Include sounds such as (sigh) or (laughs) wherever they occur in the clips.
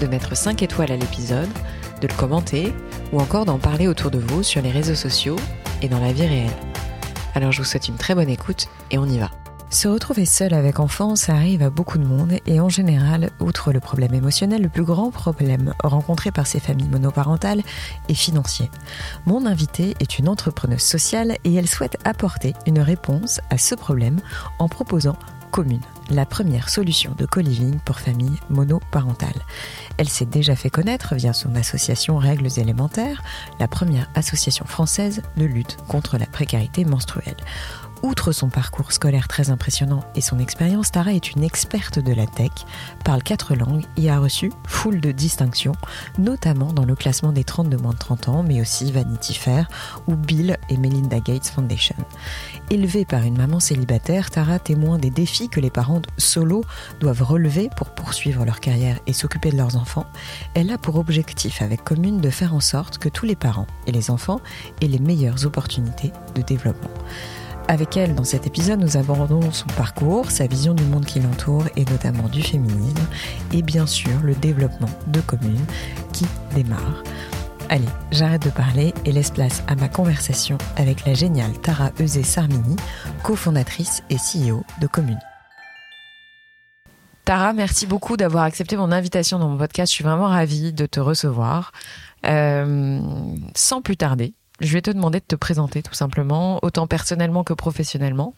de mettre 5 étoiles à l'épisode, de le commenter ou encore d'en parler autour de vous sur les réseaux sociaux et dans la vie réelle. Alors je vous souhaite une très bonne écoute et on y va. Se retrouver seul avec enfant, ça arrive à beaucoup de monde et en général, outre le problème émotionnel, le plus grand problème rencontré par ces familles monoparentales est financier. Mon invitée est une entrepreneuse sociale et elle souhaite apporter une réponse à ce problème en proposant Commune, la première solution de co-living pour familles monoparentales. Elle s'est déjà fait connaître via son association Règles élémentaires, la première association française de lutte contre la précarité menstruelle. Outre son parcours scolaire très impressionnant et son expérience, Tara est une experte de la tech, parle quatre langues et a reçu foule de distinctions, notamment dans le classement des 30 de moins de 30 ans, mais aussi Vanity Fair ou Bill et Melinda Gates Foundation. Élevée par une maman célibataire, Tara témoin des défis que les parents solo doivent relever pour poursuivre leur carrière et s'occuper de leurs enfants. Elle a pour objectif avec Commune de faire en sorte que tous les parents et les enfants aient les meilleures opportunités de développement. Avec elle, dans cet épisode, nous abordons son parcours, sa vision du monde qui l'entoure et notamment du féminisme et bien sûr le développement de communes qui démarre. Allez, j'arrête de parler et laisse place à ma conversation avec la géniale Tara Eusé Sarmini, cofondatrice et CEO de Commune. Tara, merci beaucoup d'avoir accepté mon invitation dans mon podcast. Je suis vraiment ravie de te recevoir. Euh, sans plus tarder, je vais te demander de te présenter tout simplement, autant personnellement que professionnellement.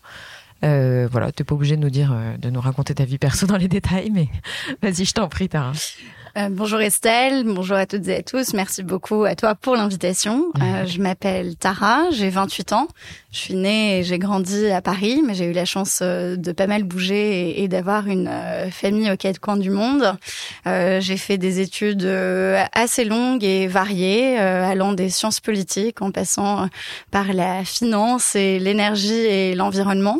Euh, voilà, t'es pas obligé de nous dire, euh, de nous raconter ta vie perso (laughs) dans les détails, mais (laughs) vas-y, je t'en prie, Tara. Euh, bonjour Estelle, bonjour à toutes et à tous. Merci beaucoup à toi pour l'invitation. Euh, je m'appelle Tara, j'ai 28 ans. Je suis née et j'ai grandi à Paris, mais j'ai eu la chance euh, de pas mal bouger et, d'avoir une famille aux quatre coins du monde. j'ai fait des études assez longues et variées, allant des sciences politiques en passant par la finance et l'énergie et l'environnement.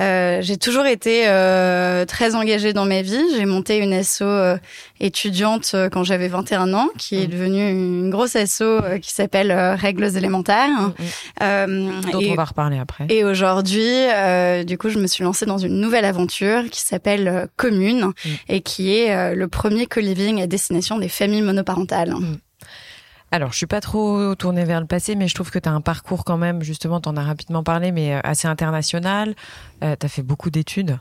Euh, j'ai toujours été euh, très engagée dans ma vie. J'ai monté une asso euh, étudiante quand j'avais 21 ans, qui est mmh. devenue une grosse asso qui s'appelle Règles élémentaires. Mmh. Dont on va reparler après. Et aujourd'hui, du coup, je me suis lancée dans une nouvelle aventure qui s'appelle Commune et qui est le premier co-living à destination des familles monoparentales. Alors, je suis pas trop tournée vers le passé, mais je trouve que tu as un parcours quand même, justement, tu en as rapidement parlé, mais euh, assez international. Euh, tu fait beaucoup d'études.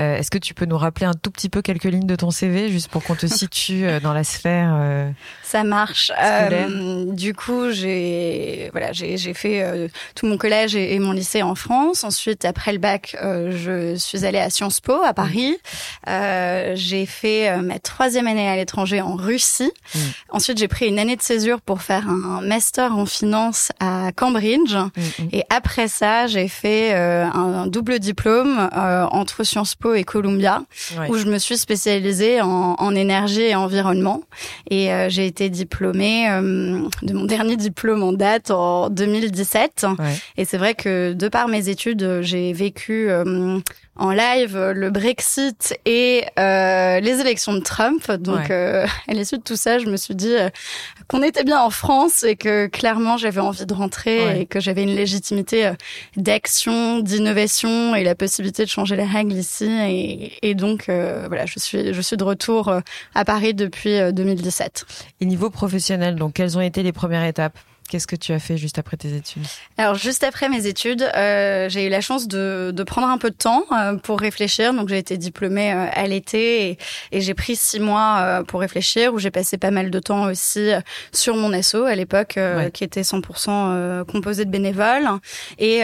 Euh, est-ce que tu peux nous rappeler un tout petit peu quelques lignes de ton CV, juste pour qu'on te (laughs) situe euh, dans la sphère Ça marche. du coup, j'ai voilà, j'ai fait tout mon collège et, mon lycée en France. Ensuite, après le bac, je suis allée à Sciences Po à Paris. j'ai fait ma troisième année à l'étranger en Russie. Mm. Ensuite, j'ai pris une année de césure pour faire un master en finance à Cambridge. Mm, mm. Et après ça, j'ai fait un double diplôme entre Sciences Po et Columbia, où je me suis spécialisée en, en énergie et environnement. Et euh, j'ai été diplômée euh, de mon dernier diplôme en date en 2017. Et c'est vrai que de par mes études, j'ai vécu euh, en live le Brexit et euh, les élections de Trump. Donc, euh, (laughs) à l'issue de tout ça, je me suis dit euh, qu'on était bien en France et que clairement j'avais envie de rentrer et que j'avais une légitimité euh, d'action, d'innovation et la possibilité de changer les règles ici. Et, et donc, voilà, je suis je suis de retour à Paris depuis 2017. Et niveau professionnel, donc quelles ont été les premières étapes? Qu'est-ce que tu as fait juste après tes études Alors juste après mes études, euh, j'ai eu la chance de, de, prendre un peu de temps euh, pour réfléchir. Donc j'ai été diplômée euh, à l'été et, et j'ai pris six mois pour réfléchir, où j'ai passé pas mal de temps aussi sur mon asso à l'époque, qui était 100% composé de bénévoles. Et,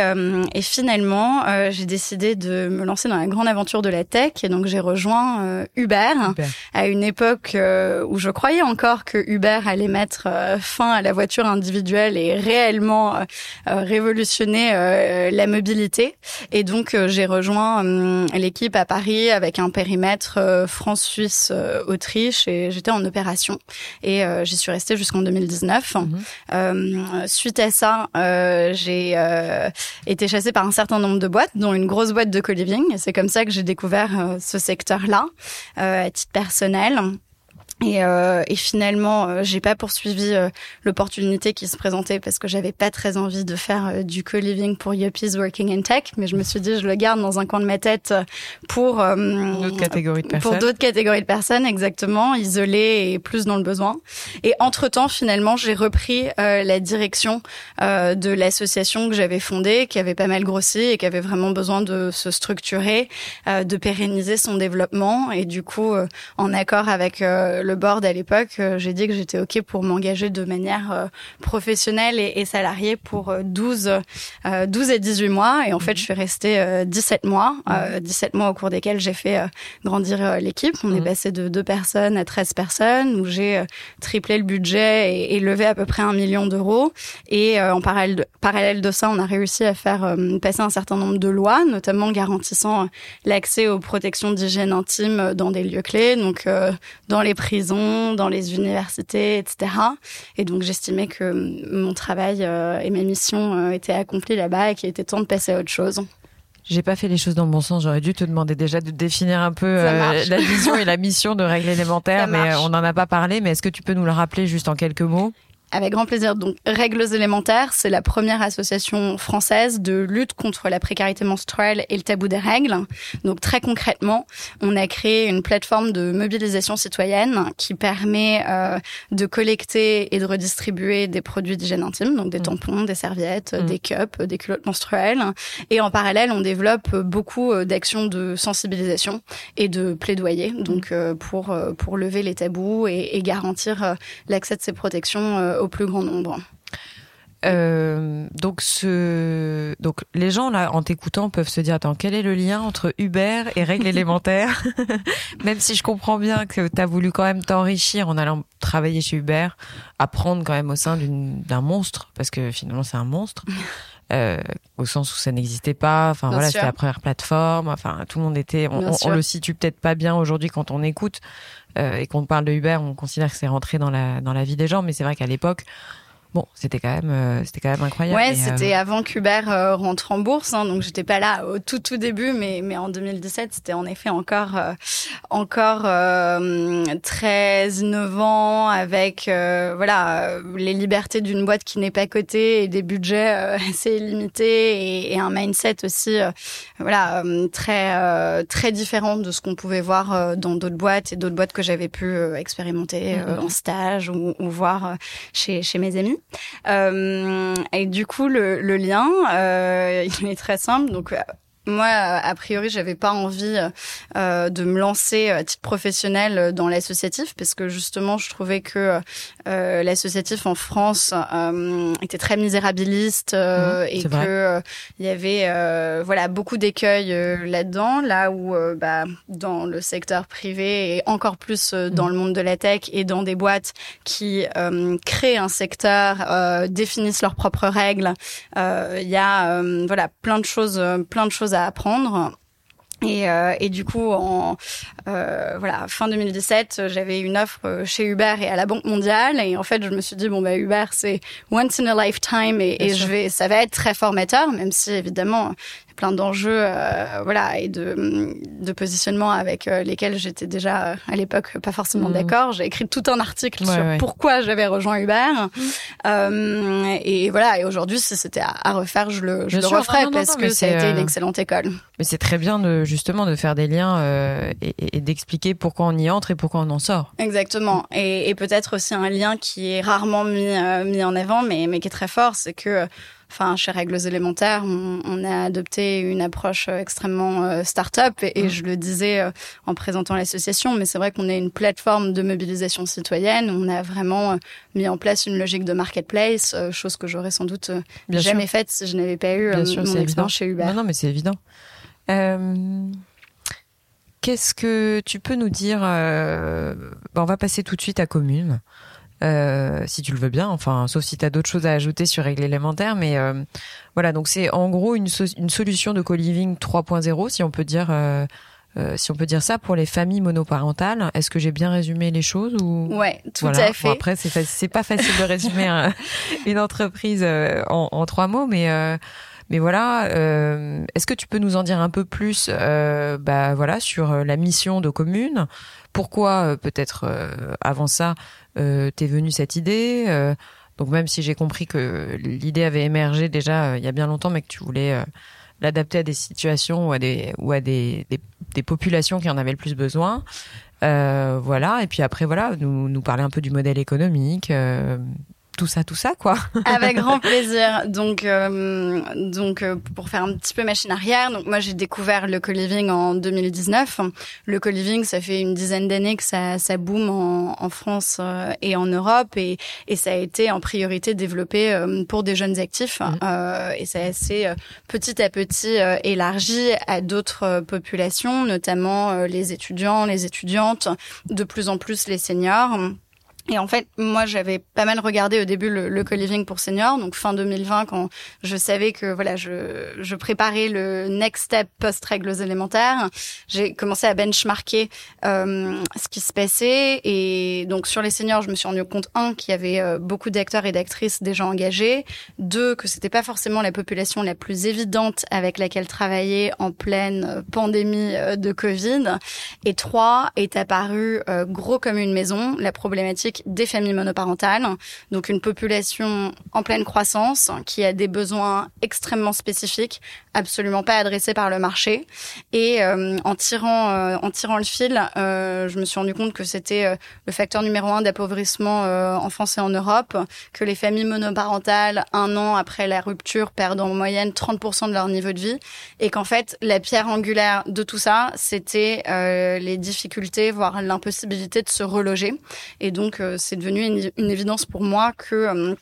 et finalement, j'ai décidé de me lancer dans la grande aventure de la tech. Et donc j'ai rejoint Uber, Uber, à une époque où je croyais encore que Uber allait mettre fin à la voiture individuelle individuelle et réellement révolutionner la mobilité. Et donc j'ai rejoint l'équipe à Paris avec un périmètre France, Suisse, Autriche et j'étais en opération et j'y suis restée jusqu'en 2019. Mhm. suite à ça, j'ai été chassée par un certain nombre de boîtes, dont une grosse boîte de co-living. C'est comme ça que j'ai découvert ce secteur-là à titre personnel. Et, euh, et, finalement, euh, j'ai pas poursuivi euh, l'opportunité qui se présentait parce que j'avais pas très envie de faire euh, du co-living pour Yuppies Working in Tech, mais je me suis dit je le garde dans un coin de ma tête pour d'autres catégories de personnes. Pour d'autres catégories de personnes, exactement, isolées et plus dans le besoin. Et entre temps, finalement, j'ai repris la direction de l'association que j'avais fondée, qui avait pas mal grossi et qui avait vraiment besoin de se structurer, de pérenniser son développement. Et du coup, en accord avec le board à l'époque, euh, j'ai dit que j'étais OK pour m'engager de manière euh, professionnelle et, salariée pour 12, euh, 12 et 18 mois. Et en fait, je suis restée 17 mois, 17 mois au cours desquels j'ai fait grandir l'équipe. On est passé de 2 personnes à 13 personnes, où j'ai triplé le budget et, et, levé à peu près un million d'euros. Et en parallèle de, parallèle de ça, on a réussi à faire passer un certain nombre de lois, notamment garantissant l'accès aux protections d'hygiène intime dans des lieux clés, donc dans les prisons dans les universités, etc. Et donc j'estimais que mon travail euh, et mes missions euh, étaient accomplis là-bas et qu'il était temps de passer à autre chose. J'ai pas fait les choses dans le bon sens. J'aurais dû te demander déjà de définir un peu euh, la vision et la mission de règles (laughs) élémentaires, mais on n'en a pas parlé. Mais est-ce que tu peux nous le rappeler juste en quelques mots? Avec grand plaisir. Donc, Règles élémentaires, c'est la première association française de lutte contre la précarité menstruelle et le tabou des règles. Donc, très concrètement, on a créé une plateforme de mobilisation citoyenne qui permet euh, de collecter et de redistribuer des produits d'hygiène intime, donc des mmh. tampons, des serviettes, mmh. des cups, des culottes menstruelles. Et en parallèle, on développe beaucoup euh, d'actions de sensibilisation et de plaidoyer, donc mmh. euh, pour pour lever les tabous et, et garantir l'accès de ces protections au plus grand nombre. Euh, donc, ce... donc les gens là en t'écoutant peuvent se dire attends quel est le lien entre Uber et règles (laughs) élémentaires? Même si je comprends bien que tu as voulu quand même t'enrichir en allant travailler chez Uber apprendre quand même au sein d'un monstre parce que finalement c'est un monstre (laughs) euh, au sens où ça n'existait pas. Enfin voilà c'était la première plateforme. Enfin tout le monde était on, on le situe peut-être pas bien aujourd'hui quand on écoute et qu'on parle de Uber, on considère que c'est rentré dans la dans la vie des gens, mais c'est vrai qu'à l'époque, Bon, c'était quand même, euh, c'était quand même incroyable. Ouais, c'était euh, avant qu'Uber euh, rentre en bourse, hein, donc j'étais pas là au tout tout début, mais mais en 2017, c'était en effet encore encore très innovant avec voilà les libertés d'une boîte qui n'est pas cotée et des budgets (laughs) assez limités et, et, un mindset aussi voilà très très différent de ce qu'on pouvait voir dans d'autres boîtes et d'autres boîtes que j'avais pu expérimenter mm-hmm. en stage ou, ou voir chez chez mes amis. Euh, et du coup, le, lien, euh, (laughs) il est très simple. Donc, moi, a priori, j'avais pas envie euh, de me lancer à titre professionnel dans l'associatif parce que justement, je trouvais que euh, l'associatif en France euh, était très misérabiliste euh, mmh, et que il y avait voilà beaucoup d'écueils là-dedans, là où bah, dans le secteur privé et encore plus dans mmh. le monde de la tech et dans des boîtes qui créent un secteur, définissent leurs propres règles, il y a voilà plein de choses, plein de choses à apprendre. Et, euh, et, du coup, en euh, voilà fin 2017, j'avais une offre chez Uber et à la Banque mondiale. Et en fait, je me suis dit bon bah Uber c'est once in a lifetime et, et je vais ça va être très formateur, même si évidemment plein d'enjeux, euh, voilà, et de, de positionnement avec euh, lesquels j'étais déjà euh, à l'époque pas forcément mmh. d'accord. J'ai écrit tout un article sur pourquoi j'avais rejoint Uber. Mmh. et voilà, et aujourd'hui, si c'était à, refaire, je le, je le referais parce que ça a été une excellente école. Mais c'est très bien de justement de faire des liens et, et d'expliquer pourquoi on y entre et pourquoi on en sort. Exactement. Et, et peut-être aussi un lien qui est rarement mis, mis en avant, mais, mais qui est très fort, c'est que enfin chez Règles élémentaires, on, a adopté une approche euh, extrêmement euh, start-up et, mm. je le disais euh, en présentant l'association, mais c'est vrai qu'on est une plateforme de mobilisation citoyenne. On a vraiment mis en place une logique de marketplace, chose que j'aurais sans doute jamais faite si je n'avais pas eu mon expérience chez Uber. Non, non mais c'est évident. Qu'est-ce que tu peux nous dire On va passer tout de suite à commune. Si tu le veux bien. Enfin, sauf si tu as d'autres choses à ajouter sur règle élémentaire. Mais voilà, donc c'est en gros une, une solution de co-living 3.0, si on peut dire euh, si on peut dire ça, pour les familles monoparentales. Est-ce que j'ai bien résumé les choses ou? Ouais, tout à fait. après, c'est c'est pas facile de résumer (laughs) une entreprise euh, en, en, trois mots, mais euh, mais voilà. Est-ce que tu peux nous en dire un peu plus, bah voilà, sur la mission de commune Pourquoi peut-être avant ça t'es venue cette idée Donc même si j'ai compris que l'idée avait émergé déjà il y a bien longtemps, mais que tu voulais l'adapter à des situations ou à des ou à des, des, populations qui en avaient le plus besoin. Euh, voilà. Et puis après, voilà, nous, nous parler un peu du modèle économique, euh, tout ça, tout ça, quoi. (laughs) Avec grand plaisir. Donc, euh, donc euh, pour faire un petit peu machine arrière, donc moi j'ai découvert le co-living en 2019. Le co-living, ça fait une dizaine d'années que ça, ça boom en, en France euh, et en Europe, et, et ça a été en priorité développé pour des jeunes actifs, mmh. et ça s'est petit à petit élargi à d'autres populations, notamment les étudiants, les étudiantes, de plus en plus les seniors. Et en fait, moi, j'avais pas mal regardé au début le, le co-living pour seniors, donc fin 2020, quand je savais que voilà, je, je préparais le next step post règles élémentaires. J'ai commencé à benchmarker euh, ce qui se passait, et donc sur les seniors, je me suis rendu compte un qu'il y avait euh, beaucoup d'acteurs et d'actrices déjà engagés, deux que c'était pas forcément la population la plus évidente avec laquelle travailler en pleine euh, pandémie euh, de Covid, et trois est apparu gros comme une maison. La problématique des familles monoparentales, donc une population en pleine croissance qui a des besoins extrêmement spécifiques, absolument pas adressés par le marché. Et euh, en tirant euh, en tirant le fil, euh, je me suis rendu compte que c'était le facteur numéro un d'appauvrissement en France et en Europe, que les familles monoparentales, un an après la rupture, perdent en moyenne 30% de leur niveau de vie, et qu'en fait la pierre angulaire de tout ça, c'était les difficultés, voire l'impossibilité de se reloger. Et donc c'est devenu une, évidence pour moi que euh,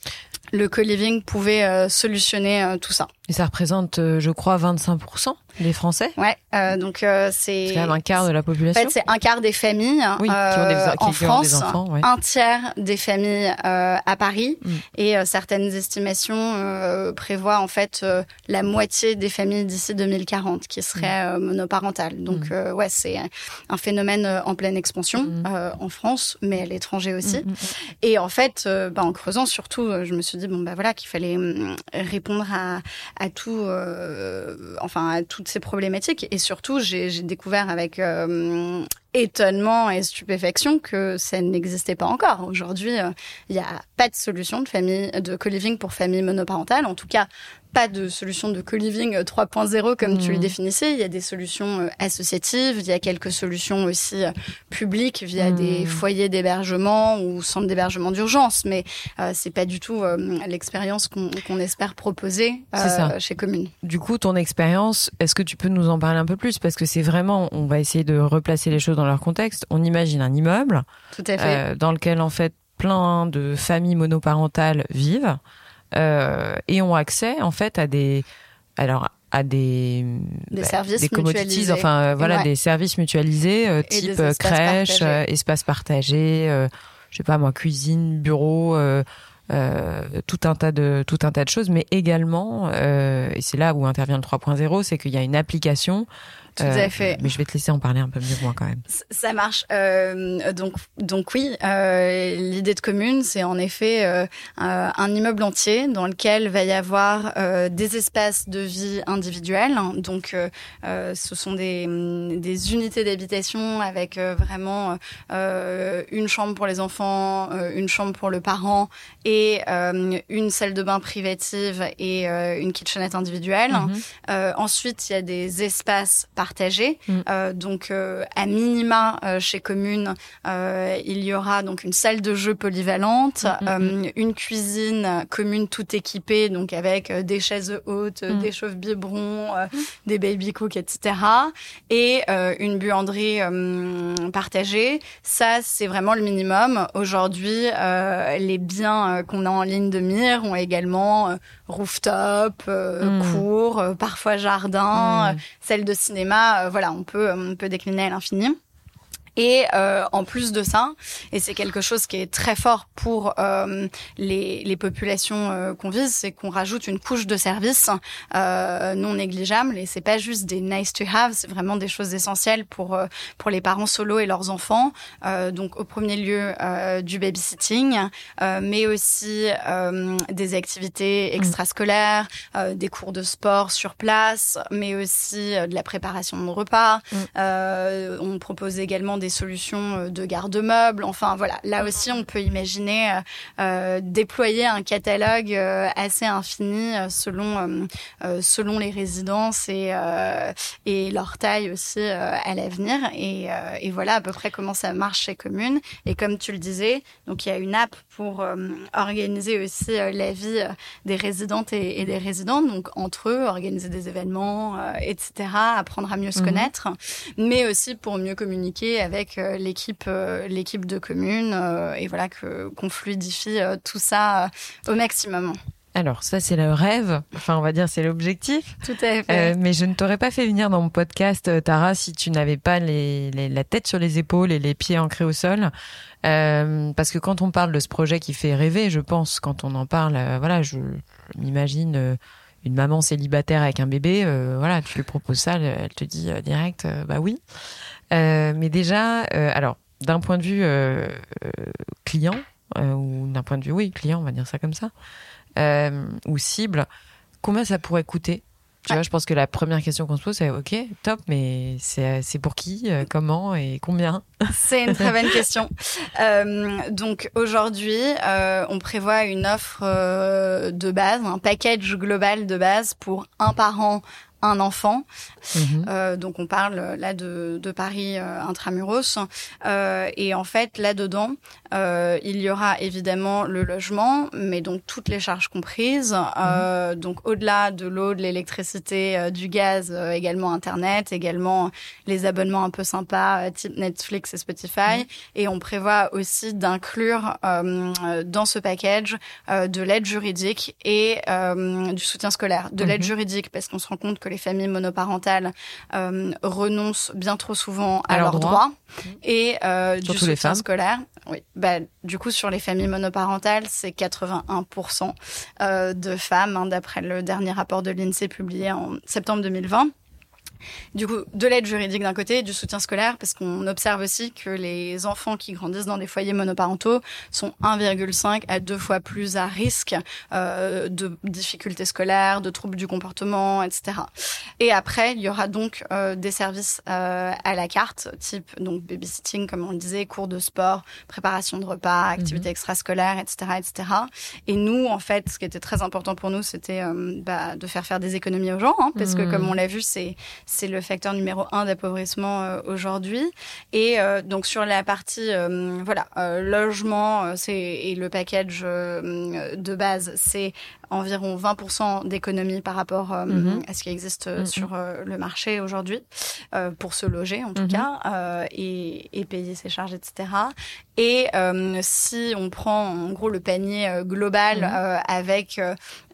le co-living pouvait euh, solutionner euh, tout ça. Et ça représente, je crois, 25% les Français Ouais, euh, donc euh, c'est. C'est quand même un quart de la population. En fait, c'est un quart des familles oui, euh, en France, enfants, ouais. un tiers des familles euh, à Paris, mm. et euh, certaines estimations euh, prévoient en fait la moitié des familles d'ici 2040 qui seraient mm. monoparentales. Donc mm. ouais, c'est un phénomène en pleine expansion en France, mais à l'étranger aussi. Et en fait, bah, en creusant surtout, je me suis dit bon bah voilà qu'il fallait répondre à, à tout, enfin à toutes ces problématiques. Et surtout, j'ai découvert avec euh, étonnement et stupéfaction que ça n'existait pas encore. Aujourd'hui, il euh, n'y a pas de solution de famille de co-living pour famille monoparentale. En tout cas, pas de solution de co-living 3.0 comme tu le mmh. définissais. Il y a des solutions euh, associatives, il y a quelques solutions aussi euh, publiques via mmh. des foyers d'hébergement ou centres d'hébergement d'urgence, mais euh, c'est pas du tout l'expérience qu'on espère proposer chez Commune. Du coup, ton expérience, est-ce que tu peux nous en parler un peu plus? Parce que c'est vraiment, on va essayer de replacer les choses dans leur contexte. On imagine un immeuble, tout à fait, dans lequel en fait plein de familles monoparentales vivent euh, et ont accès en fait à des alors à des des bah, services des mutualisés. enfin euh, voilà des services mutualisés euh, type crèche, espace partagé, je sais pas moi cuisine, bureau. tout un tas de tout un tas de choses mais également et c'est là où intervient le 3.0 c'est qu'il y a une application tout à euh, fait. Mais je vais te laisser en parler un peu mieux moi quand même. Ça marche. Euh, donc, donc oui, euh, l'idée de commune, c'est en effet un immeuble entier dans lequel va y avoir des espaces de vie individuels. Donc, ce sont des, des unités d'habitation avec vraiment une chambre pour les enfants, une chambre pour le parent et une salle de bain privative et une kitchenette individuelle. Mm-hmm. ensuite, il y a des espaces par Mm. Euh, donc, euh, à minima, euh, chez Commune, il y aura donc une salle de jeu polyvalente, mm, mm, une cuisine commune tout équipée, donc avec des chaises hautes, des chauffe-biberons, des baby cooks, etc. Et une buanderie partagée. Ça, c'est vraiment le minimum. Aujourd'hui, les biens qu'on a en ligne de mire ont également rooftop, cours, parfois jardin, salle de cinéma euh, voilà, on peut, on peut décliner à l'infini. Et euh, en plus de ça, et c'est quelque chose qui est très fort pour euh, les, les, populations euh, qu'on vise, c'est qu'on rajoute une couche de services euh, non négligeable. Et c'est pas juste des nice to have, c'est vraiment des choses essentielles pour euh, pour les parents solo et leurs enfants. donc au premier lieu du babysitting, mais aussi des activités mmh. extrascolaires, des cours de sport sur place, mais aussi de la préparation de repas. Mmh. on propose également des solutions euh, de garde-meubles. Enfin voilà, là aussi on peut imaginer euh, euh, déployer un catalogue assez infini selon selon les résidences et et leur taille aussi à l'avenir. Et, et voilà à peu près comment ça marche chez Commune. Et comme tu le disais, donc il y a une app pour organiser aussi la vie des résidentes et, des résidents, donc entre eux, organiser des événements, etc., apprendre à mieux se mhm. connaître, mais aussi pour mieux communiquer avec avec euh, l'équipe euh, l'équipe de commune euh, et voilà que qu'on fluidifie tout ça au maximum. Alors ça c'est le rêve, enfin on va dire c'est l'objectif. Tout à fait. mais je ne t'aurais pas fait venir dans mon podcast Tara si tu n'avais pas les, la tête sur les épaules et les pieds ancrés au sol. parce que quand on parle de ce projet qui fait rêver, je pense quand on en parle, voilà, je, m'imagine une maman célibataire avec un bébé, voilà, tu lui proposes ça, elle, te dit direct, bah oui. Euh, mais déjà, euh, alors, d'un point de vue euh, client, ou d'un point de vue, oui, client, on va dire ça comme ça, ou cible, combien ça pourrait coûter? Tu vois, je pense que la première question qu'on se pose, c'est OK, top, mais c'est pour qui, comment et combien? C'est une très bonne question. (laughs) Euh, donc aujourd'hui, euh, on prévoit une offre de base, un package global de base pour un parent un enfant. Mhm. Euh, donc on parle euh, là de, de Paris euh, intramuros. Euh, et en fait, là-dedans, il y aura évidemment le logement, mais donc toutes les charges comprises. Mhm. Donc au-delà de l'eau, de l'électricité, du gaz, également Internet, également les abonnements un peu sympas type Netflix et Spotify. Mhm. Et on prévoit aussi d'inclure dans ce package de l'aide juridique et du soutien scolaire. De l'aide juridique parce qu'on se rend compte que les familles monoparentales euh, renoncent bien trop souvent à, leurs droits, et euh, du soutien scolaire. Oui, bah, du coup sur les familles monoparentales, c'est 81% euh, de femmes, hein, d'après le dernier rapport de l'INSEE publié en septembre 2020. Du coup, de l'aide juridique d'un côté, du soutien scolaire, parce qu'on observe aussi que les enfants qui grandissent dans des foyers monoparentaux sont 1,5 à deux fois plus à risque euh, de difficultés scolaires, de troubles du comportement, etc. Et après, il y aura donc euh, des services euh, à la carte, type donc babysitting, comme on le disait, cours de sport, préparation de repas, activités mhm. extrascolaires, etc., etc. Et nous, en fait, ce qui était très important pour nous, c'était bah, de faire faire des économies aux gens, hein, parce que mhm. comme on l'a vu, c'est c'est le facteur numéro un d'appauvrissement euh, aujourd'hui. Et euh, donc sur la partie euh, voilà logement, c'est et le package de base, c'est environ 20% d'économie par rapport mhm. à ce qui existe mhm. sur le marché aujourd'hui pour se loger en tout mhm. cas et, et, payer ses charges, etc. Et si on prend en gros le panier global avec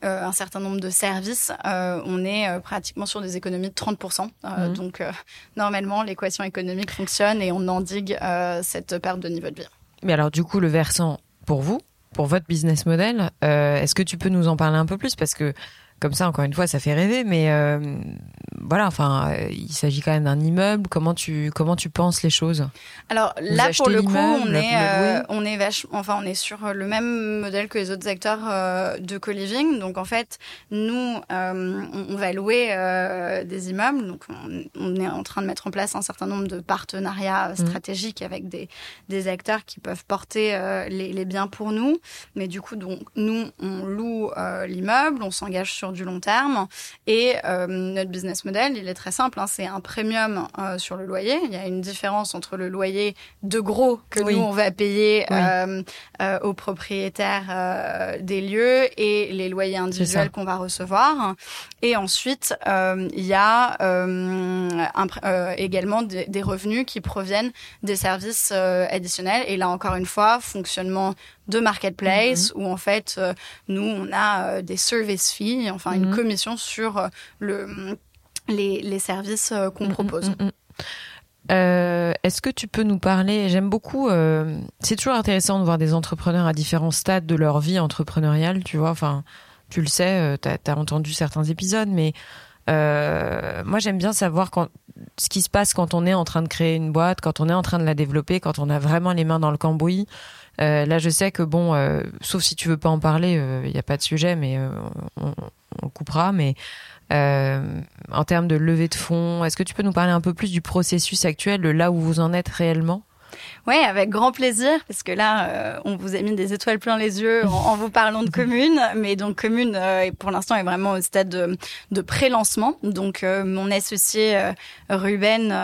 un certain nombre de services, on est pratiquement sur des économies de 30%. Euh, mhm. Donc, euh, normalement, l'équation économique fonctionne et on endigue euh, cette perte de niveau de vie. Mais alors, du coup, le versant pour vous, pour votre business model, est-ce que tu peux nous en parler un peu plus? Parce que comme ça, encore une fois, ça fait rêver, mais euh, voilà, enfin, euh, il s'agit quand même d'un immeuble. Comment tu comment tu penses les choses? Alors là, pour le coup, on est euh, on est enfin, on est sur le même modèle que les autres acteurs de co-living. Donc en fait, nous, on, va louer des immeubles. Donc on, est en train de mettre en place un certain nombre de partenariats mmh. stratégiques avec des des acteurs qui peuvent porter les, les biens pour nous. Mais du coup, donc nous, on loue l'immeuble, on s'engage sur du long terme. Et euh, notre business model, il est très simple. Hein, c'est un premium euh, sur le loyer. Il y a une différence entre le loyer de gros que nous, on va payer euh, aux propriétaires des lieux et les loyers individuels qu'on va recevoir. Et ensuite, il y a également des, des, revenus qui proviennent des services additionnels. Et là, encore une fois, fonctionnement de marketplace mhm. où en fait euh, nous on a euh, des service fees, enfin une mhm. commission sur euh, le les, les services qu'on mhm, propose. Est-ce que tu peux nous parler J'aime beaucoup. c'est toujours intéressant de voir des entrepreneurs à différents stades de leur vie entrepreneuriale. Tu vois, enfin, tu le sais, tu as, entendu certains épisodes, mais moi j'aime bien savoir quand, ce qui se passe quand on est en train de créer une boîte, quand on est en train de la développer, quand on a vraiment les mains dans le cambouis. Euh, là, je sais que bon, euh, sauf si tu veux pas en parler, il euh, n'y a pas de sujet, mais on, on, coupera. Mais en termes de levée de fonds, est-ce que tu peux nous parler un peu plus du processus actuel, de là où vous en êtes réellement? Oui, avec grand plaisir, parce que là, euh, on vous a mis des étoiles plein les yeux en, vous parlant de (laughs) commune, mais donc commune, euh, pour l'instant, est vraiment au stade de, de pré-lancement. Donc, euh, mon associé Ruben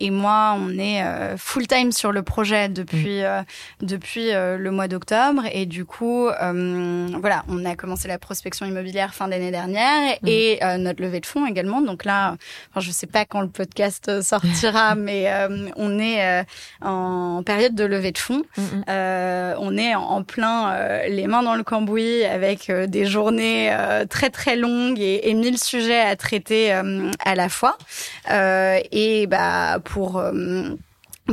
et moi, on est full time sur le projet depuis mm. depuis le mois d'octobre, et du coup, voilà, on a commencé la prospection immobilière fin d'année dernière mm. et notre levée de fonds également. Donc là, enfin, je sais pas quand le podcast sortira, (laughs) mais on est en en période de levée de fonds. Mm, mm. Euh, on est en, plein euh, les mains dans le cambouis avec euh, des journées très très longues et, et mille sujets à traiter à la fois. et bah pour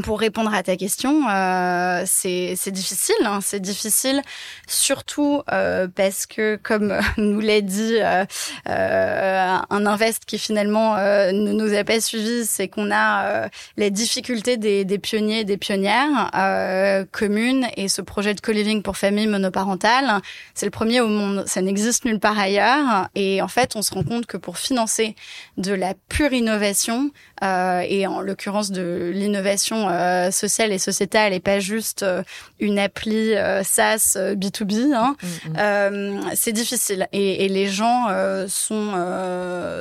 pour répondre à ta question, euh, c'est difficile. Hein, c'est difficile, surtout euh, parce que, comme (laughs) nous l'a dit euh, euh un invest qui finalement euh, ne nous a pas suivis, c'est qu'on a euh, les difficultés des, des pionniers et des pionnières communes. Et ce projet de co-living pour familles monoparentales, c'est le premier au monde. Ça n'existe nulle part ailleurs. Et en fait, on se rend compte que pour financer de la pure innovation, et en l'occurrence de l'innovation euh, sociale et sociétale et pas juste euh, une appli euh, SaaS B2B, hein, mm, mm. c'est difficile et, et, les gens sont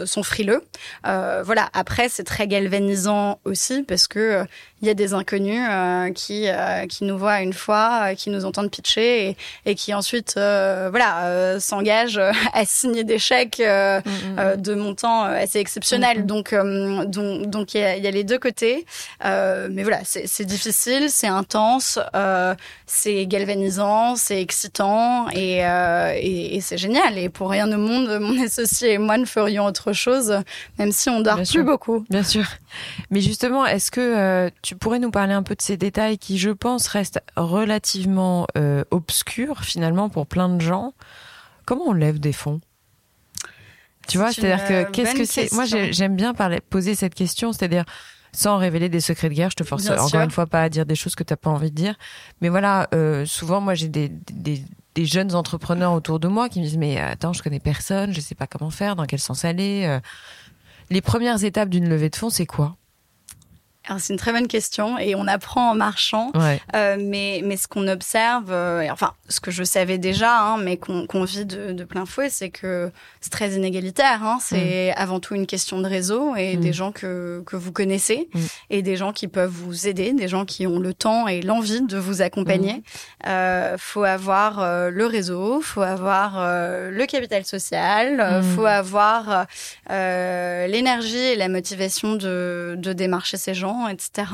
sont frileux. voilà. Après, c'est très galvanisant aussi parce que il y a des inconnus euh, qui euh, qui nous voient une fois, euh, qui nous entendent pitcher et, et qui ensuite voilà s'engagent (laughs) à signer des chèques mm, mm, mm. de montants assez exceptionnels. Donc donc donc il y a, y a, les deux côtés, mais voilà c'est difficile, c'est intense, c'est galvanisant, c'est excitant et, et, et c'est génial. Et pour rien au monde, mon (laughs) associé et moi ne ferions autre chose, même si on dort plus beaucoup. Bien sûr. Mais justement, est-ce que tu pourrais nous parler un peu de ces détails qui, je pense, restent relativement euh, obscurs finalement pour plein de gens. Comment on lève des fonds? Tu vois, c'est-à-dire que euh, qu'est-ce que c'est? Moi, j'aime bien parler, poser cette question, c'est-à-dire sans révéler des secrets de guerre. Je te force encore une fois pas à dire des choses que tu n'as pas envie de dire. Mais voilà, euh, souvent, moi, j'ai des, des, des, jeunes entrepreneurs autour de moi qui me disent mais attends, je connais personne, je sais pas comment faire, dans quel sens aller. Les premières étapes d'une levée de fonds, c'est quoi? C'est une très bonne question et on apprend en marchant. Euh, mais, mais ce qu'on observe, euh, enfin ce que je savais déjà, hein, mais qu'on vit de, de, plein fouet, c'est que c'est très inégalitaire. Hein. C'est mm. avant tout une question de réseau et mm. des gens que, que vous connaissez mm. et des gens qui peuvent vous aider, des gens qui ont le temps et l'envie de vous accompagner. Euh, faut avoir euh, le réseau, faut avoir euh, le capital social, faut avoir l'énergie et la motivation de, de démarcher ces gens etc.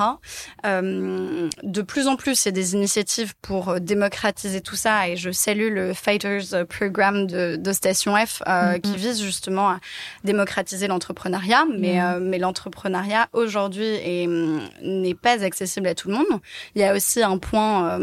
Euh, de plus en plus, il y a des initiatives pour euh, démocratiser tout ça et je salue le Fighters Program de, de Station F euh, mm-hmm. qui vise justement à démocratiser l'entrepreneuriat, mais, mm-hmm. mais l'entrepreneuriat aujourd'hui mm, n'est pas accessible à tout le monde. Il y a aussi un point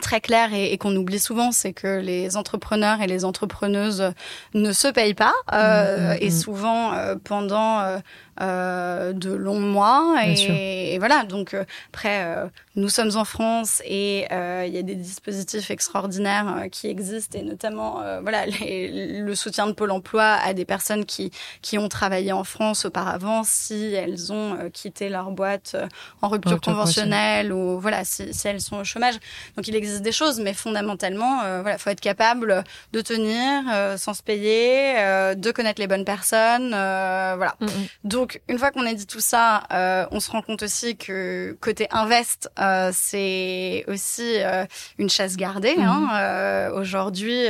très clair et, qu'on oublie souvent, c'est que les entrepreneurs et les entrepreneuses ne se payent pas euh, mm-hmm. et souvent pendant euh, de longs mois. Et, voilà, donc euh, après, euh, nous sommes en France et il y a des dispositifs extraordinaires qui existent et notamment voilà (laughs) le soutien de Pôle Emploi à des personnes qui qui ont travaillé en France auparavant si elles ont quitté leur boîte en rupture conventionnelle ou voilà si, si, elles sont au chômage. Donc il existe des choses, mais fondamentalement, voilà, faut être capable de tenir sans se payer, de connaître les bonnes personnes, voilà. Mm, mm. Donc donc, une fois qu'on a dit tout ça, euh, on se rend compte aussi que côté invest, euh, c'est aussi euh, une chasse gardée. Hein. Mhm. Aujourd'hui,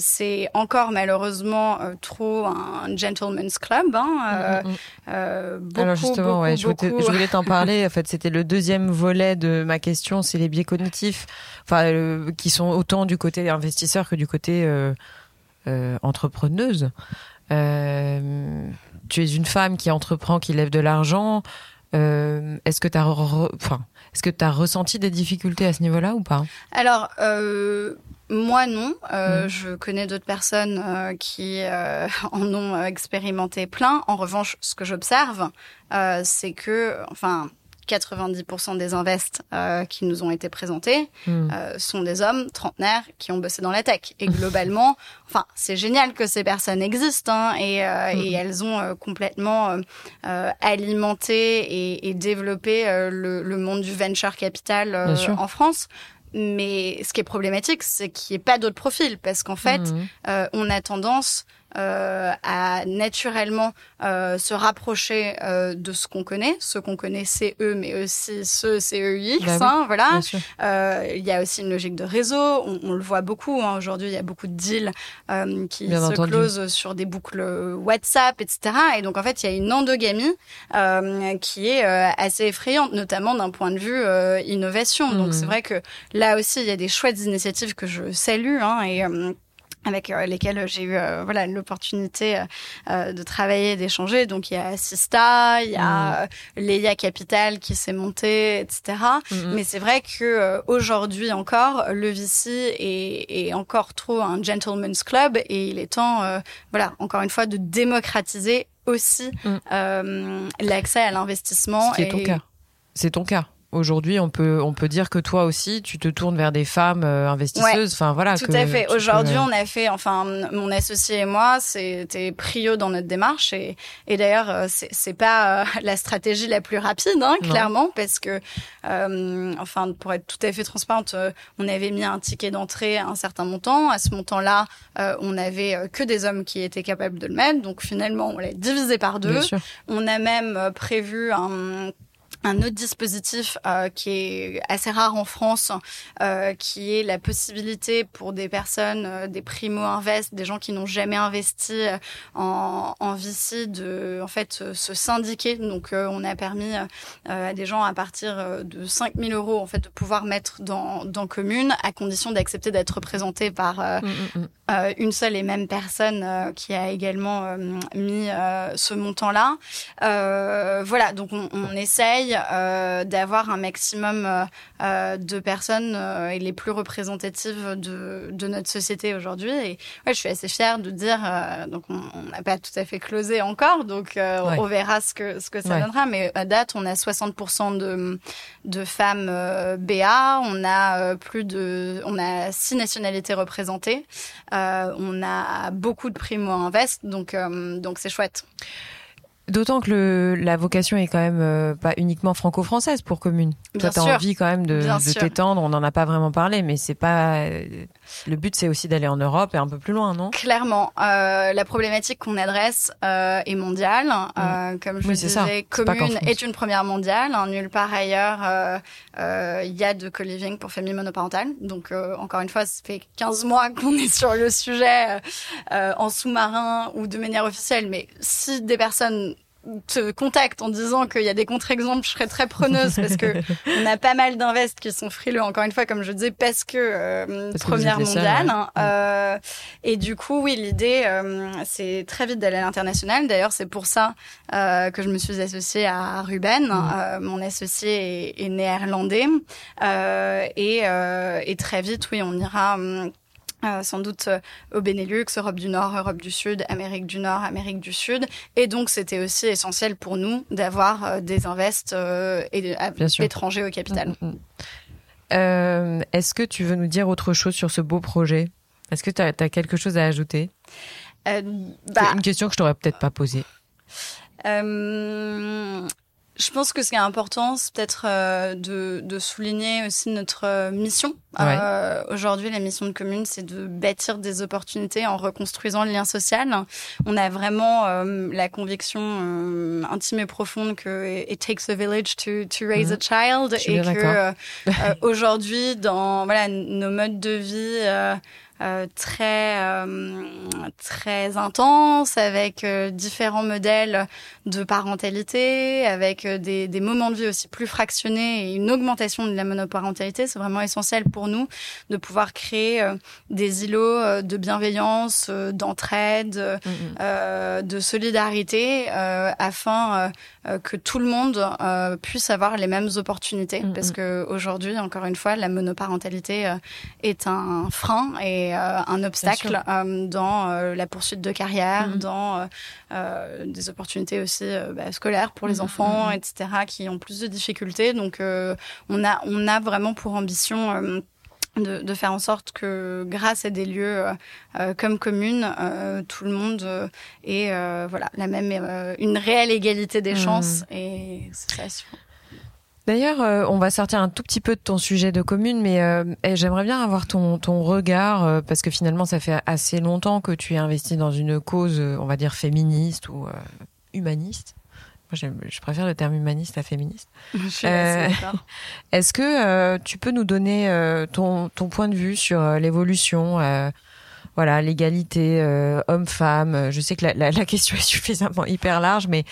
c'est encore malheureusement trop un gentleman's club. Hein. Mhm, mhm. Beaucoup, Alors justement, ouais, je, voulais, t'en parler. (laughs) En fait, c'était le deuxième volet de ma question, c'est les biais cognitifs, enfin, qui sont autant du côté investisseur que du côté entrepreneuse. Euh, tu es une femme qui entreprend, qui lève de l'argent. est-ce que tu as, enfin, est-ce que as ressenti des difficultés à ce niveau-là ou pas? Alors, moi, non. Euh, mm. Je connais d'autres personnes euh, qui euh, (laughs) en ont expérimenté plein. En revanche, ce que j'observe, c'est que, enfin, 90% des invests qui nous ont été présentés mm. sont des hommes trentenaires qui ont bossé dans la tech. Et globalement, (laughs) enfin, c'est génial que ces personnes existent hein, et, mm. et, elles ont complètement alimenté et, et développé le, le, monde du venture capital en France. Mais ce qui est problématique, c'est qu'il n'y ait pas d'autres profils, parce qu'en fait, mmh. euh, on a tendance euh, à naturellement euh, se rapprocher euh, de ce qu'on connaît, ce qu'on connaît c'est eux, mais aussi ce c'est eux X, bah hein, voilà. Il y a aussi une logique de réseau, on, on le voit beaucoup hein. aujourd'hui. Il y a beaucoup de deals qui se closent sur des boucles WhatsApp, etc. Et donc en fait, il y a une endogamie qui est assez effrayante, notamment d'un point de vue innovation. Donc mmh. c'est vrai que là aussi, il y a des chouettes initiatives que je salue hein, et avec euh, lesquels j'ai eu euh, voilà l'opportunité euh, de travailler d'échanger donc il y a Sista il y a mmh. Leia Capital qui s'est monté etc mmh. mais c'est vrai que aujourd'hui encore le VC est, est, encore trop un gentleman's club et il est temps voilà encore une fois de démocratiser aussi mmh. l'accès à l'investissement c'est ton cas c'est ton cas Aujourd'hui, on peut on peut dire que toi aussi, tu te tournes vers des femmes euh, investisseuses. enfin voilà. Tout à fait. Aujourd'hui, on a fait, enfin, mon associé et moi, c'était prio dans notre démarche et, et d'ailleurs, euh, c'est pas euh, la stratégie la plus rapide, hein, clairement, parce que, enfin, pour être tout à fait transparente, on avait mis un ticket d'entrée à un certain montant. À ce montant-là, on avait que des hommes qui étaient capables de le mettre. Donc finalement, on l'a divisé par deux. On a même prévu un un autre dispositif euh, qui est assez rare en France, euh, qui est la possibilité pour des personnes, euh, des primo-invest, des gens qui n'ont jamais investi en, en VC, de en fait se syndiquer. Donc, on a permis à des gens à partir de 5000 euros en fait de pouvoir mettre dans, dans commune, à condition d'accepter d'être représenté par mmh, mmh, mmh. une seule et même personne qui a également mis ce montant-là. voilà, donc on, on essaye euh, d'avoir un maximum euh, euh, de personnes et les plus représentatives de, de notre société aujourd'hui. Et ouais, je suis assez fière de dire, donc on n'a pas tout à fait closé encore, donc on verra ce que, ce que ça donnera. Mais à date, on a 60% de, de femmes BA, on a plus de, on a six nationalités représentées, on a beaucoup de primo invest, donc donc c'est chouette. D'autant que le, la vocation est quand même euh, pas uniquement franco-française pour commune. Tu as envie quand même de, de t'étendre. On n'en a pas vraiment parlé, mais c'est pas. Le but, c'est aussi d'aller en Europe et un peu plus loin, non? Clairement, euh, la problématique qu'on adresse euh, est mondiale. Euh, mm. comme je oui, disais, commune est, une première mondiale. Hein, nulle part ailleurs, il euh, y a de co-living pour familles monoparentales. Donc, encore une fois, ça fait 15 mois qu'on est sur le sujet en sous-marin ou de manière officielle. Mais si des personnes te contacte en disant qu'il y a des contre-exemples, je serais très preneuse parce que (laughs) on a pas mal d'investes qui sont frileux, encore une fois, comme je disais, parce que euh, première mondiale. Hein. euh, et du coup, oui, l'idée, euh, c'est très vite d'aller à l'international. D'ailleurs, c'est pour ça que je me suis associée à Ruben. Mm. mon associé est, est néerlandais. et, et très vite, oui, on ira hum, euh, sans doute euh, au Benelux, Europe du Nord, Europe du Sud, Amérique du Nord, Amérique du Sud. Et donc, c'était aussi essentiel pour nous d'avoir euh, des invests étrangers au capital. Mm, mm, mm. Est-ce que tu veux nous dire autre chose sur ce beau projet? Est-ce que tu as, quelque chose à ajouter? Bah, Une question que je t'aurais peut-être pas posée. Je pense que ce qui est important, c'est peut-être euh, de, de, souligner aussi notre euh, mission. Euh, Aujourd'hui, la mission de commune, c'est de bâtir des opportunités en reconstruisant le lien social. On a vraiment euh, la conviction euh, intime et profonde que it takes a village to, to raise a mhm. child et que (laughs) aujourd'hui, dans voilà nos modes de vie très très intense, avec différents modèles de parentalité, avec des, des moments de vie aussi plus fractionnés et une augmentation de la monoparentalité. C'est vraiment essentiel pour nous de pouvoir créer des îlots de bienveillance, d'entraide, mm, mm. de solidarité, afin que tout le monde puisse avoir les mêmes opportunités. Mm, parce que aujourd'hui, encore une fois, la monoparentalité est un frein et un obstacle dans la poursuite de carrière, dans des opportunités aussi bah, scolaires pour les enfants, etc., qui ont plus de difficultés. Donc, on a on a vraiment pour ambition de, de, faire en sorte que grâce à des lieux euh, euh comme communes, euh, tout le monde euh, ait voilà la même une réelle égalité des mmh. chances et c'est D'ailleurs, on va sortir un tout petit peu de ton sujet de commune, mais j'aimerais bien avoir ton, ton regard, parce que finalement, ça fait assez longtemps que tu es investi dans une cause, on va dire, féministe ou humaniste. Moi, je préfère le terme humaniste à féministe. (laughs) Euh, (laughs) Est-ce que euh, tu peux nous donner euh, ton, ton, point de vue sur euh, l'évolution, voilà, l'égalité homme-femme? Je sais que la, la, la, question est (laughs) suffisamment hyper large, mais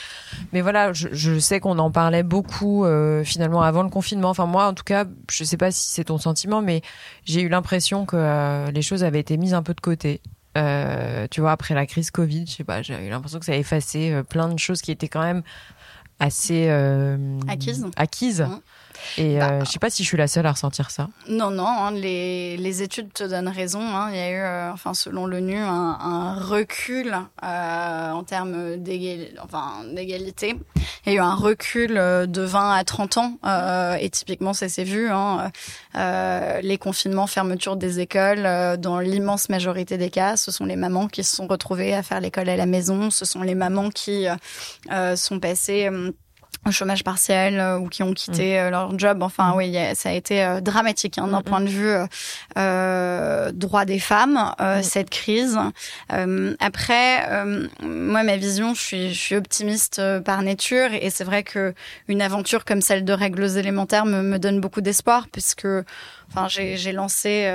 mais voilà, je, je sais qu'on en parlait beaucoup finalement avant le confinement. Enfin moi, en tout cas, je sais pas si c'est ton sentiment, mais j'ai eu l'impression que les choses avaient été mises un peu de côté. Euh, tu vois, après la crise Covid, je sais pas, j'ai eu l'impression que ça a effacé euh, plein de choses qui étaient quand même assez euh, acquises. acquises. Mmh. Et bah, je sais pas si je suis la seule à ressentir ça. Non, non, hein, les, les, études te donnent raison. Hein. Il y a eu, enfin, selon l'ONU, un, un, recul en termes d'égalité. Enfin, il y a eu un recul de 20 à 30 ans. et typiquement, ça s'est vu. Hein, euh, les confinements, fermeture des écoles, euh, dans l'immense majorité des cas, ce sont les mamans qui se sont retrouvées à faire l'école à la maison, ce sont les mamans qui euh, sont passées au chômage partiel euh, ou qui ont quitté mm. euh, leur job. Enfin, mm. oui, ça a été euh, dramatique hein, d'un mm, point de vue euh, droit des femmes cette crise. après, moi, ma vision, je suis, je suis optimiste par nature et c'est vrai que une aventure comme celle de règles élémentaires me, me donne beaucoup d'espoir puisque, enfin, j'ai lancé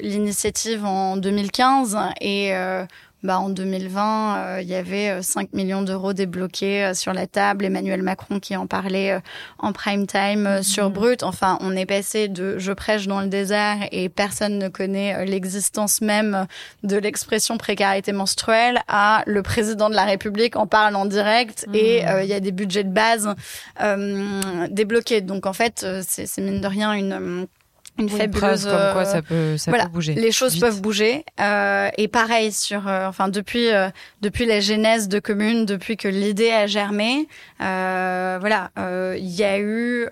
l'initiative en 2015 et bah, en 2020, euh, il y avait 5 euh, millions d'euros débloqués euh, sur la table. Emmanuel Macron qui en parlait en prime time sur mhm. Brut. Enfin, on est passé de je prêche dans le désert et personne ne connaît l'existence même de l'expression précarité menstruelle à le président de la République en parle en direct et mhm. il y a des budgets de base débloqués. Donc en fait, c'est mine de rien une une fabuleuse comme quoi ça peut ça peut bouger. Les choses peuvent bouger euh, et pareil sur euh, enfin depuis euh, depuis la genèse de commune, depuis que l'idée a germé, euh, voilà, il y a eu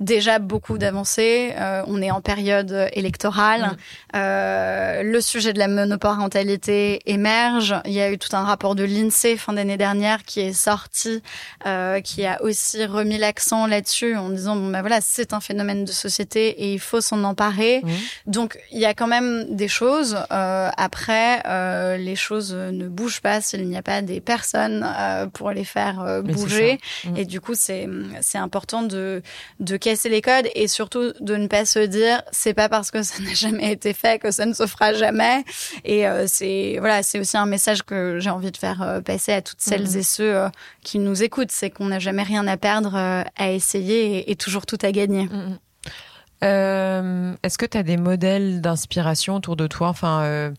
déjà beaucoup d'avancées. on est en période électorale. Mm. le sujet de la monoparentalité émerge. Il y a eu tout un rapport de l'INSEE fin d'année dernière qui est sorti, qui a aussi remis l'accent là-dessus en disant bon ben voilà c'est un phénomène de société et il faut s'en emparer. Mmh. Donc il y a quand même des choses. Euh, après, euh, les choses ne bougent pas s'il n'y a pas des personnes euh, pour les faire euh, bouger. Mmh. Et du coup, c'est c'est important de de casser les codes et surtout de ne pas se dire c'est pas parce que ça n'a jamais été fait que ça ne se fera jamais. Et euh, c'est voilà, c'est aussi un message que j'ai envie de faire euh, passer à toutes celles mmh. et ceux qui nous écoutent, c'est qu'on n'a jamais rien à perdre à essayer et, et toujours tout à gagner. Euh, est-ce que tu as des modèles d'inspiration autour de toi? Enfin, euh,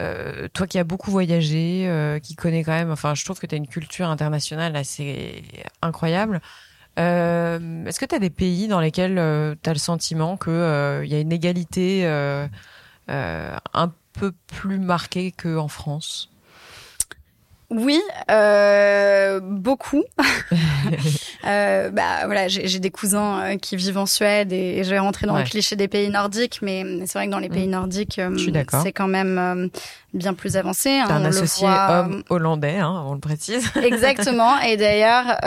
euh, toi qui as beaucoup voyagé, qui connais quand même, enfin, je trouve que tu as une culture internationale assez incroyable. Est-ce que tu as des pays dans lesquels tu as le sentiment qu'il il y a une égalité un peu plus marquée qu'en France? Oui, euh, beaucoup. (laughs) euh, bah voilà, j'ai des cousins euh, qui vivent en Suède et, je vais rentrer dans le cliché des pays nordiques, mais c'est vrai que dans les pays mm. nordiques, euh, c'est quand même euh, bien plus avancé. Hein, un associé homme hollandais, hein, on le précise. (laughs) Exactement. Et d'ailleurs,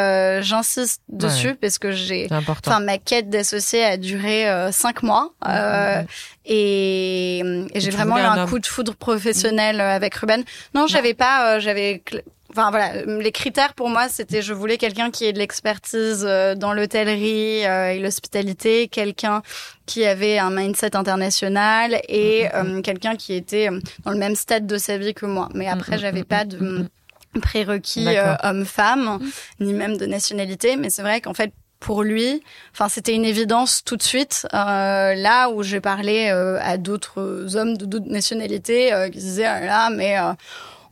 j'insiste dessus parce que j'ai, enfin ma quête d'associé a duré cinq mois mm, Et, et j'ai vraiment eu un, coup de foudre professionnel avec Ruben. Non, j'avais pas, j'avais Enfin voilà, les critères pour moi, c'était je voulais quelqu'un qui ait de l'expertise euh, dans l'hôtellerie euh, et l'hospitalité, quelqu'un qui avait un mindset international et mm, mm, mm. Euh, quelqu'un qui était dans le même stade de sa vie que moi. Mais après, j'avais pas de prérequis homme-femme, ni même de nationalité. Mais c'est vrai qu'en fait, pour lui, enfin c'était une évidence tout de suite. Euh, là où j'ai parlé à d'autres hommes de d'autres nationalités qui disaient ah là mais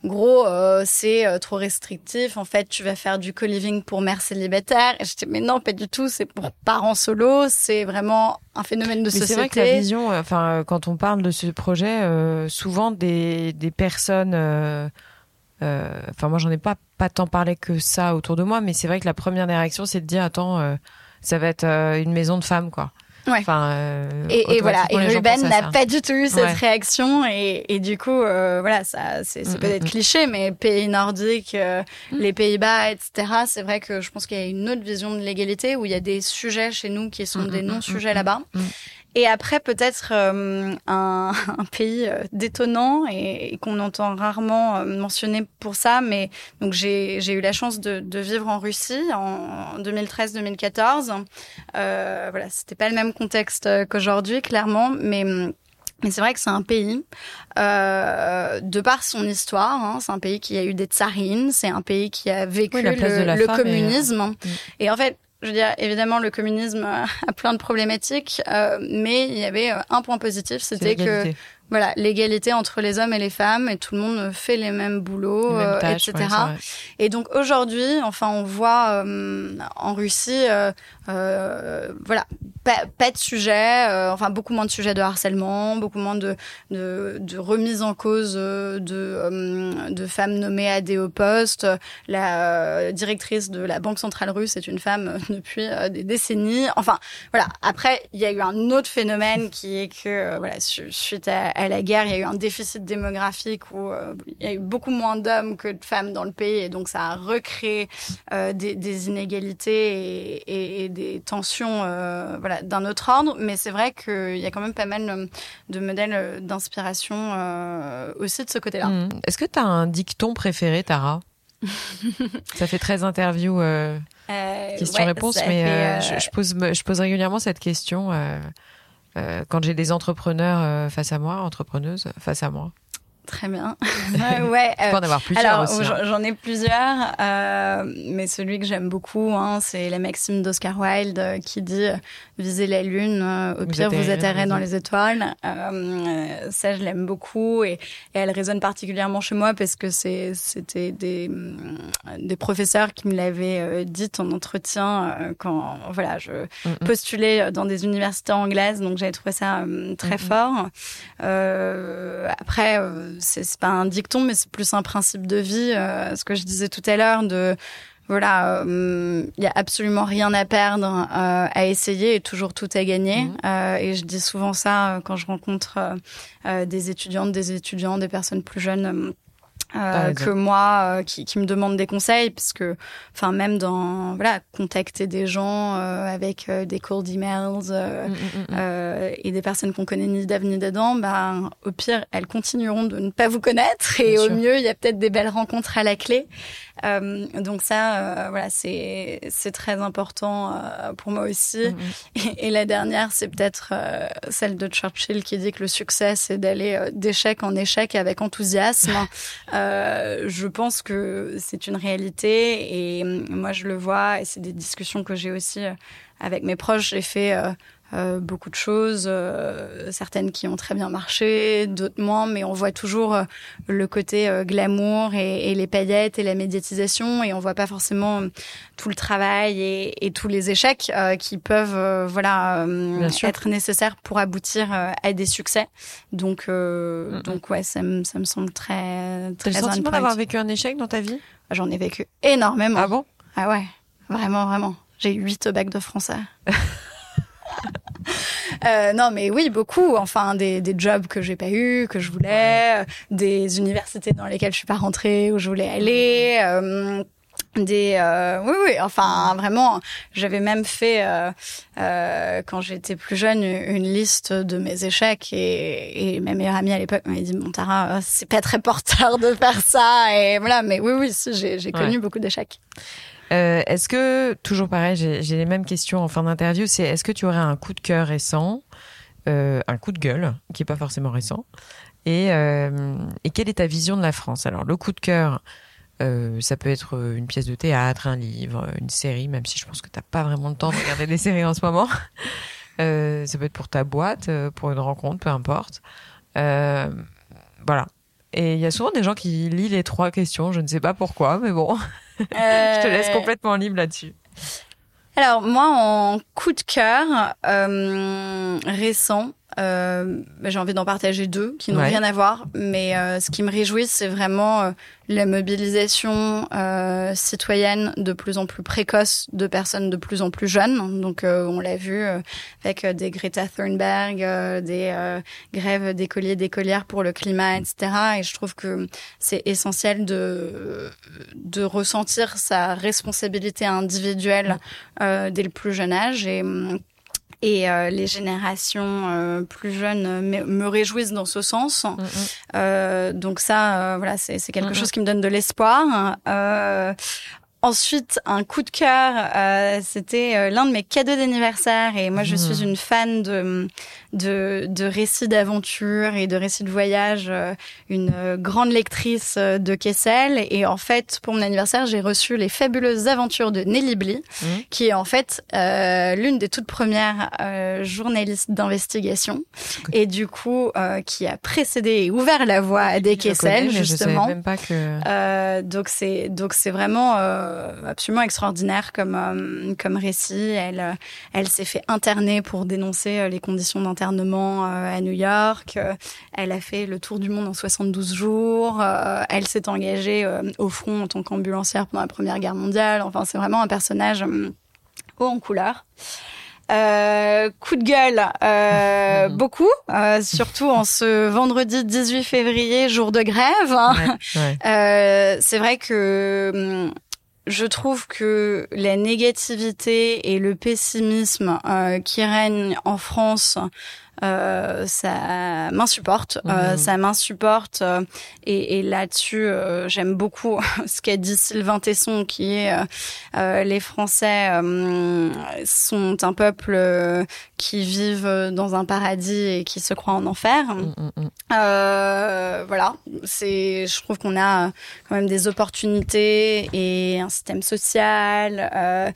gros, euh, c'est euh, trop restrictif. En fait, tu vas faire du co-living pour mères célibataires. Et j'étais, mais non, pas du tout. C'est pour parents solo. C'est vraiment un phénomène de société. C'est vrai que la vision, euh, enfin, quand on parle de ce projet, souvent des, des personnes, enfin, moi, j'en ai pas pas tant parlé que ça autour de moi, mais c'est vrai que la première réaction, c'est de dire, attends, ça va être une maison de femmes, quoi. Enfin, euh, et, voilà. Et Ruben n'a pas du tout eu cette réaction. Et, et, du coup, euh, voilà, ça, c'est mm, peut-être mm, mm. cliché, mais pays nordiques, euh, les Pays-Bas, etc. C'est vrai que je pense qu'il y a une autre vision de l'égalité où il y a des sujets chez nous qui sont des non-sujets là-bas. Et après, peut-être euh, un, (laughs) un, pays euh, détonnant et, qu'on entend rarement euh, mentionner pour ça, mais donc j'ai eu la chance de, de, vivre en Russie en 2013-2014. Euh, voilà, c'était pas le même contexte qu'aujourd'hui, clairement, mais mais c'est vrai que c'est un pays, euh, de par son histoire, hein, c'est un pays qui a eu des tsarines, c'est un pays qui a vécu le, le communisme. Mm. Et en fait, je veux dire, évidemment, le communisme a plein de problématiques, euh, mais il y avait euh, un point positif, c'était que voilà l'égalité entre les hommes et les femmes et tout le monde fait les mêmes boulots, euh, etc. et donc aujourd'hui, enfin, on voit en Russie, voilà, pas, de sujet, euh, enfin beaucoup moins de sujets de harcèlement, beaucoup moins de, de, remise en cause euh, de, euh, de femmes nommées à des hauts postes. La directrice de la Banque centrale russe est une femme depuis des décennies. Enfin, voilà. Après, il y a eu un autre phénomène qui est que, voilà, suite à, la guerre, il y a eu un déficit démographique où il y a eu beaucoup moins d'hommes que de femmes dans le pays, et donc ça a recréé des, inégalités et, et des tensions. voilà d'un autre ordre, mais c'est vrai qu'il y a quand même pas mal euh, de modèles euh, d'inspiration euh, aussi de ce côté-là. Mmh. Est-ce que tu as un dicton préféré, Tara? (laughs) Ça fait très interview question-réponse, mais je, pose, je pose régulièrement cette question quand j'ai des entrepreneurs face à moi, entrepreneuses face à moi. Très bien. ouais. (laughs) Euh, en avoir plusieurs alors, hein. J'en ai plusieurs, euh, mais celui que j'aime beaucoup, hein, c'est la maxime d'Oscar Wilde euh, qui dit euh, visez la lune, au pire vous atterrez dans les étoiles. ça, je l'aime beaucoup et, et, elle résonne particulièrement chez moi parce que c'est c'était des mm, des professeurs qui me l'avaient dit en entretien quand voilà je mm, postulais dans des universités anglaises, donc j'avais trouvé ça très fort. après c'est pas un dicton, mais c'est plus un principe de vie. Euh, ce que je disais tout à l'heure de voilà, il euh, y a absolument rien à perdre euh, à essayer et toujours tout à gagner. Mmh. et je dis souvent ça quand je rencontre des étudiantes, des étudiants, des personnes plus jeunes euh, que moi euh, qui, qui, me demandent des conseils parce que enfin même dans voilà contacter des gens euh, avec euh, des cold emails mm, mm, mm, et des personnes qu'on connaît ni d'ave ni d'Adam ben au pire elles continueront de ne pas vous connaître et au mieux il y a peut-être des belles rencontres à la clé donc ça voilà c'est c'est très important pour moi aussi. Et, et, la dernière c'est peut-être celle de Churchill qui dit que le succès c'est d'aller d'échec en échec avec enthousiasme. (laughs) Euh, je pense que c'est une réalité et euh, moi je le vois et c'est des discussions que j'ai aussi euh, avec mes proches. J'ai fait euh, beaucoup de choses, euh, certaines qui ont très bien marché, d'autres moins, mais on voit toujours euh, le côté glamour et, et, les paillettes et la médiatisation, et on voit pas forcément tout le travail et, et tous les échecs qui peuvent, voilà, être nécessaires pour aboutir à des succès. Donc, donc ouais, ça me, ça me semble très très. T'as le sentiment d'avoir vécu un échec dans ta vie? J'en ai vécu énormément. Ah bon? Ah ouais, vraiment, vraiment. J'ai eu huit bacs de français. (laughs) (laughs) Euh, non, mais oui, beaucoup. Enfin, des, des jobs que j'ai pas eu, que je voulais, des universités dans lesquelles je suis pas rentrée, où je voulais aller. Euh, des euh, oui oui enfin vraiment j'avais même fait euh, euh, quand j'étais plus jeune une liste de mes échecs et, et ma meilleure amie à l'époque m'avait dit bon Tara c'est pas très porteur de faire ça et voilà mais oui oui j'ai j'ai connu beaucoup d'échecs euh, est-ce que toujours pareil j'ai les mêmes questions en fin d'interview c'est est-ce que tu aurais un coup de cœur récent euh, un coup de gueule qui est pas forcément récent et et quelle est ta vision de la France? Alors le coup de cœur euh, ça peut être euh, une pièce de théâtre, un livre, une série, même si je pense que t'as pas vraiment le temps de regarder des séries en ce moment. Euh, ça peut être pour ta boîte, pour une rencontre, peu importe. voilà. Et il y a souvent des gens qui lisent les trois questions, je ne sais pas pourquoi, mais bon, (laughs) je te laisse complètement libre là-dessus. Alors moi, en coup de cœur récent, euh, j'ai envie d'en partager deux qui n'ont rien à voir, mais euh, ce qui me réjouit, c'est vraiment euh, la mobilisation euh, citoyenne de plus en plus précoce de personnes de plus en plus jeunes. Donc, on l'a vu avec des Greta Thunberg, des grèves d'écoliers, d'écolières pour le climat, etc. Et je trouve que c'est essentiel de de ressentir sa responsabilité individuelle dès le plus jeune âge et hum, et euh, les générations euh, plus jeunes me, me, réjouissent dans ce sens. Mm, mm. Euh, donc ça, voilà, c'est quelque mm, chose qui me donne de l'espoir. Ensuite, un coup de cœur, euh, c'était euh, l'un de mes cadeaux d'anniversaire et moi je suis une fan de de, de récits d'aventure et de récits de voyage, euh, une grande lectrice de Kessel et en fait pour mon anniversaire j'ai reçu les fabuleuses aventures de Nelly Bly, mmh. qui est en fait l'une des toutes premières journalistes d'investigation et du coup qui a précédé et ouvert la voie à des Kessel justement. Je même pas que. donc c'est donc c'est vraiment euh, absolument extraordinaire comme euh, comme récit. Elle euh, elle s'est fait interner pour dénoncer les conditions d'internement à New York. Elle a fait le tour du monde en 72 jours. elle s'est engagée au front en tant qu'ambulancière pendant la Première Guerre mondiale. Enfin, c'est vraiment un personnage haut en couleur. Euh, coup de gueule, euh, (laughs) beaucoup, euh, surtout en ce vendredi 18 février, jour de grève. Euh, c'est vrai que hum, je trouve que la négativité et le pessimisme euh, qui règnent en France euh, ça m'insupporte, euh, ça m'insupporte. Euh, et, et là-dessus, euh, j'aime beaucoup (laughs) ce qu'a dit Sylvain Tesson, qui est les Français sont un peuple qui vivent dans un paradis et qui se croient en enfer. Mm, mm, mm. voilà, c'est, je trouve qu'on a quand même des opportunités et un système social.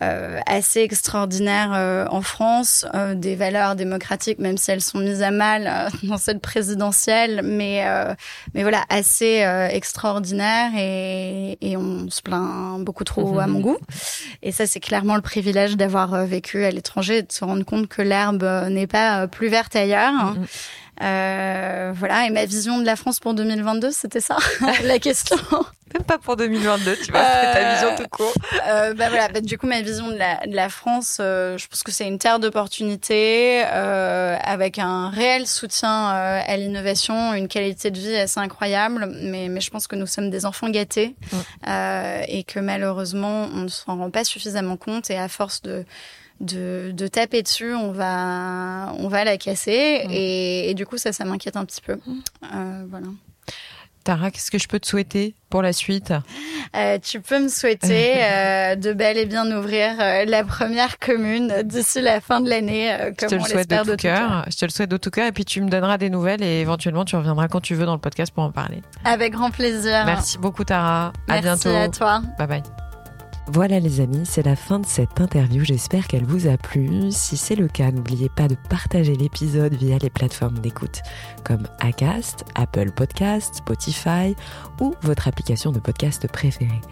Euh, assez extraordinaire euh, en France, euh, des valeurs démocratiques, même si elles sont mises à mal (laughs) dans cette présidentielle, mais mais voilà, assez extraordinaire et, et on se plaint beaucoup trop à mon goût. Et ça, c'est clairement le privilège d'avoir vécu à l'étranger, de se rendre compte que l'herbe n'est pas plus verte ailleurs. Euh, voilà, et ma vision de la France pour 2022, c'était ça, (laughs) la question. Même pas pour 2022, tu vois, c'est ta vision tout court. Euh, bah voilà, bah, du coup, ma vision de la, de la France, euh, je pense que c'est une terre d'opportunités, euh, avec un réel soutien euh, à l'innovation, une qualité de vie assez incroyable, mais, mais je pense que nous sommes des enfants gâtés, et que malheureusement, on ne s'en rend pas suffisamment compte, et à force de de, de, taper dessus, on va, on va la casser. Et, et, du coup, ça, ça m'inquiète un petit peu. Mm. Euh, voilà. Tara, qu'est-ce que je peux te souhaiter pour la suite? Euh, Tu peux me souhaiter (laughs) euh, de bel et bien ouvrir euh, la première commune d'ici la fin de l'année, comme je te le souhaite de, tout, cœur. Je te le souhaite de tout cœur et puis tu me donneras des nouvelles et éventuellement tu reviendras quand tu veux dans le podcast pour en parler. Avec grand plaisir. Merci beaucoup Tara. À bientôt. Merci à toi. Bye bye. Voilà les amis, c'est la fin de cette interview, j'espère qu'elle vous a plu. Si c'est le cas, n'oubliez pas de partager l'épisode via les plateformes d'écoute comme Acast, Apple Podcast, Spotify ou votre application de podcast préférée.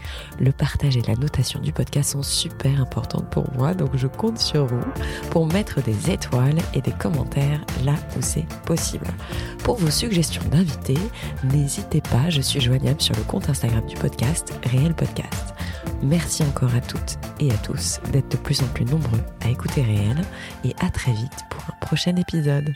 Le partage et la notation du podcast sont super importantes pour moi, donc je compte sur vous pour mettre des étoiles et des commentaires là où c'est possible. Pour vos suggestions d'invités, n'hésitez pas, je suis joignable sur le compte Instagram du podcast, Réel Podcast. Merci encore à toutes et à tous d'être de plus en plus nombreux à écouter Réel et à très vite pour un prochain épisode.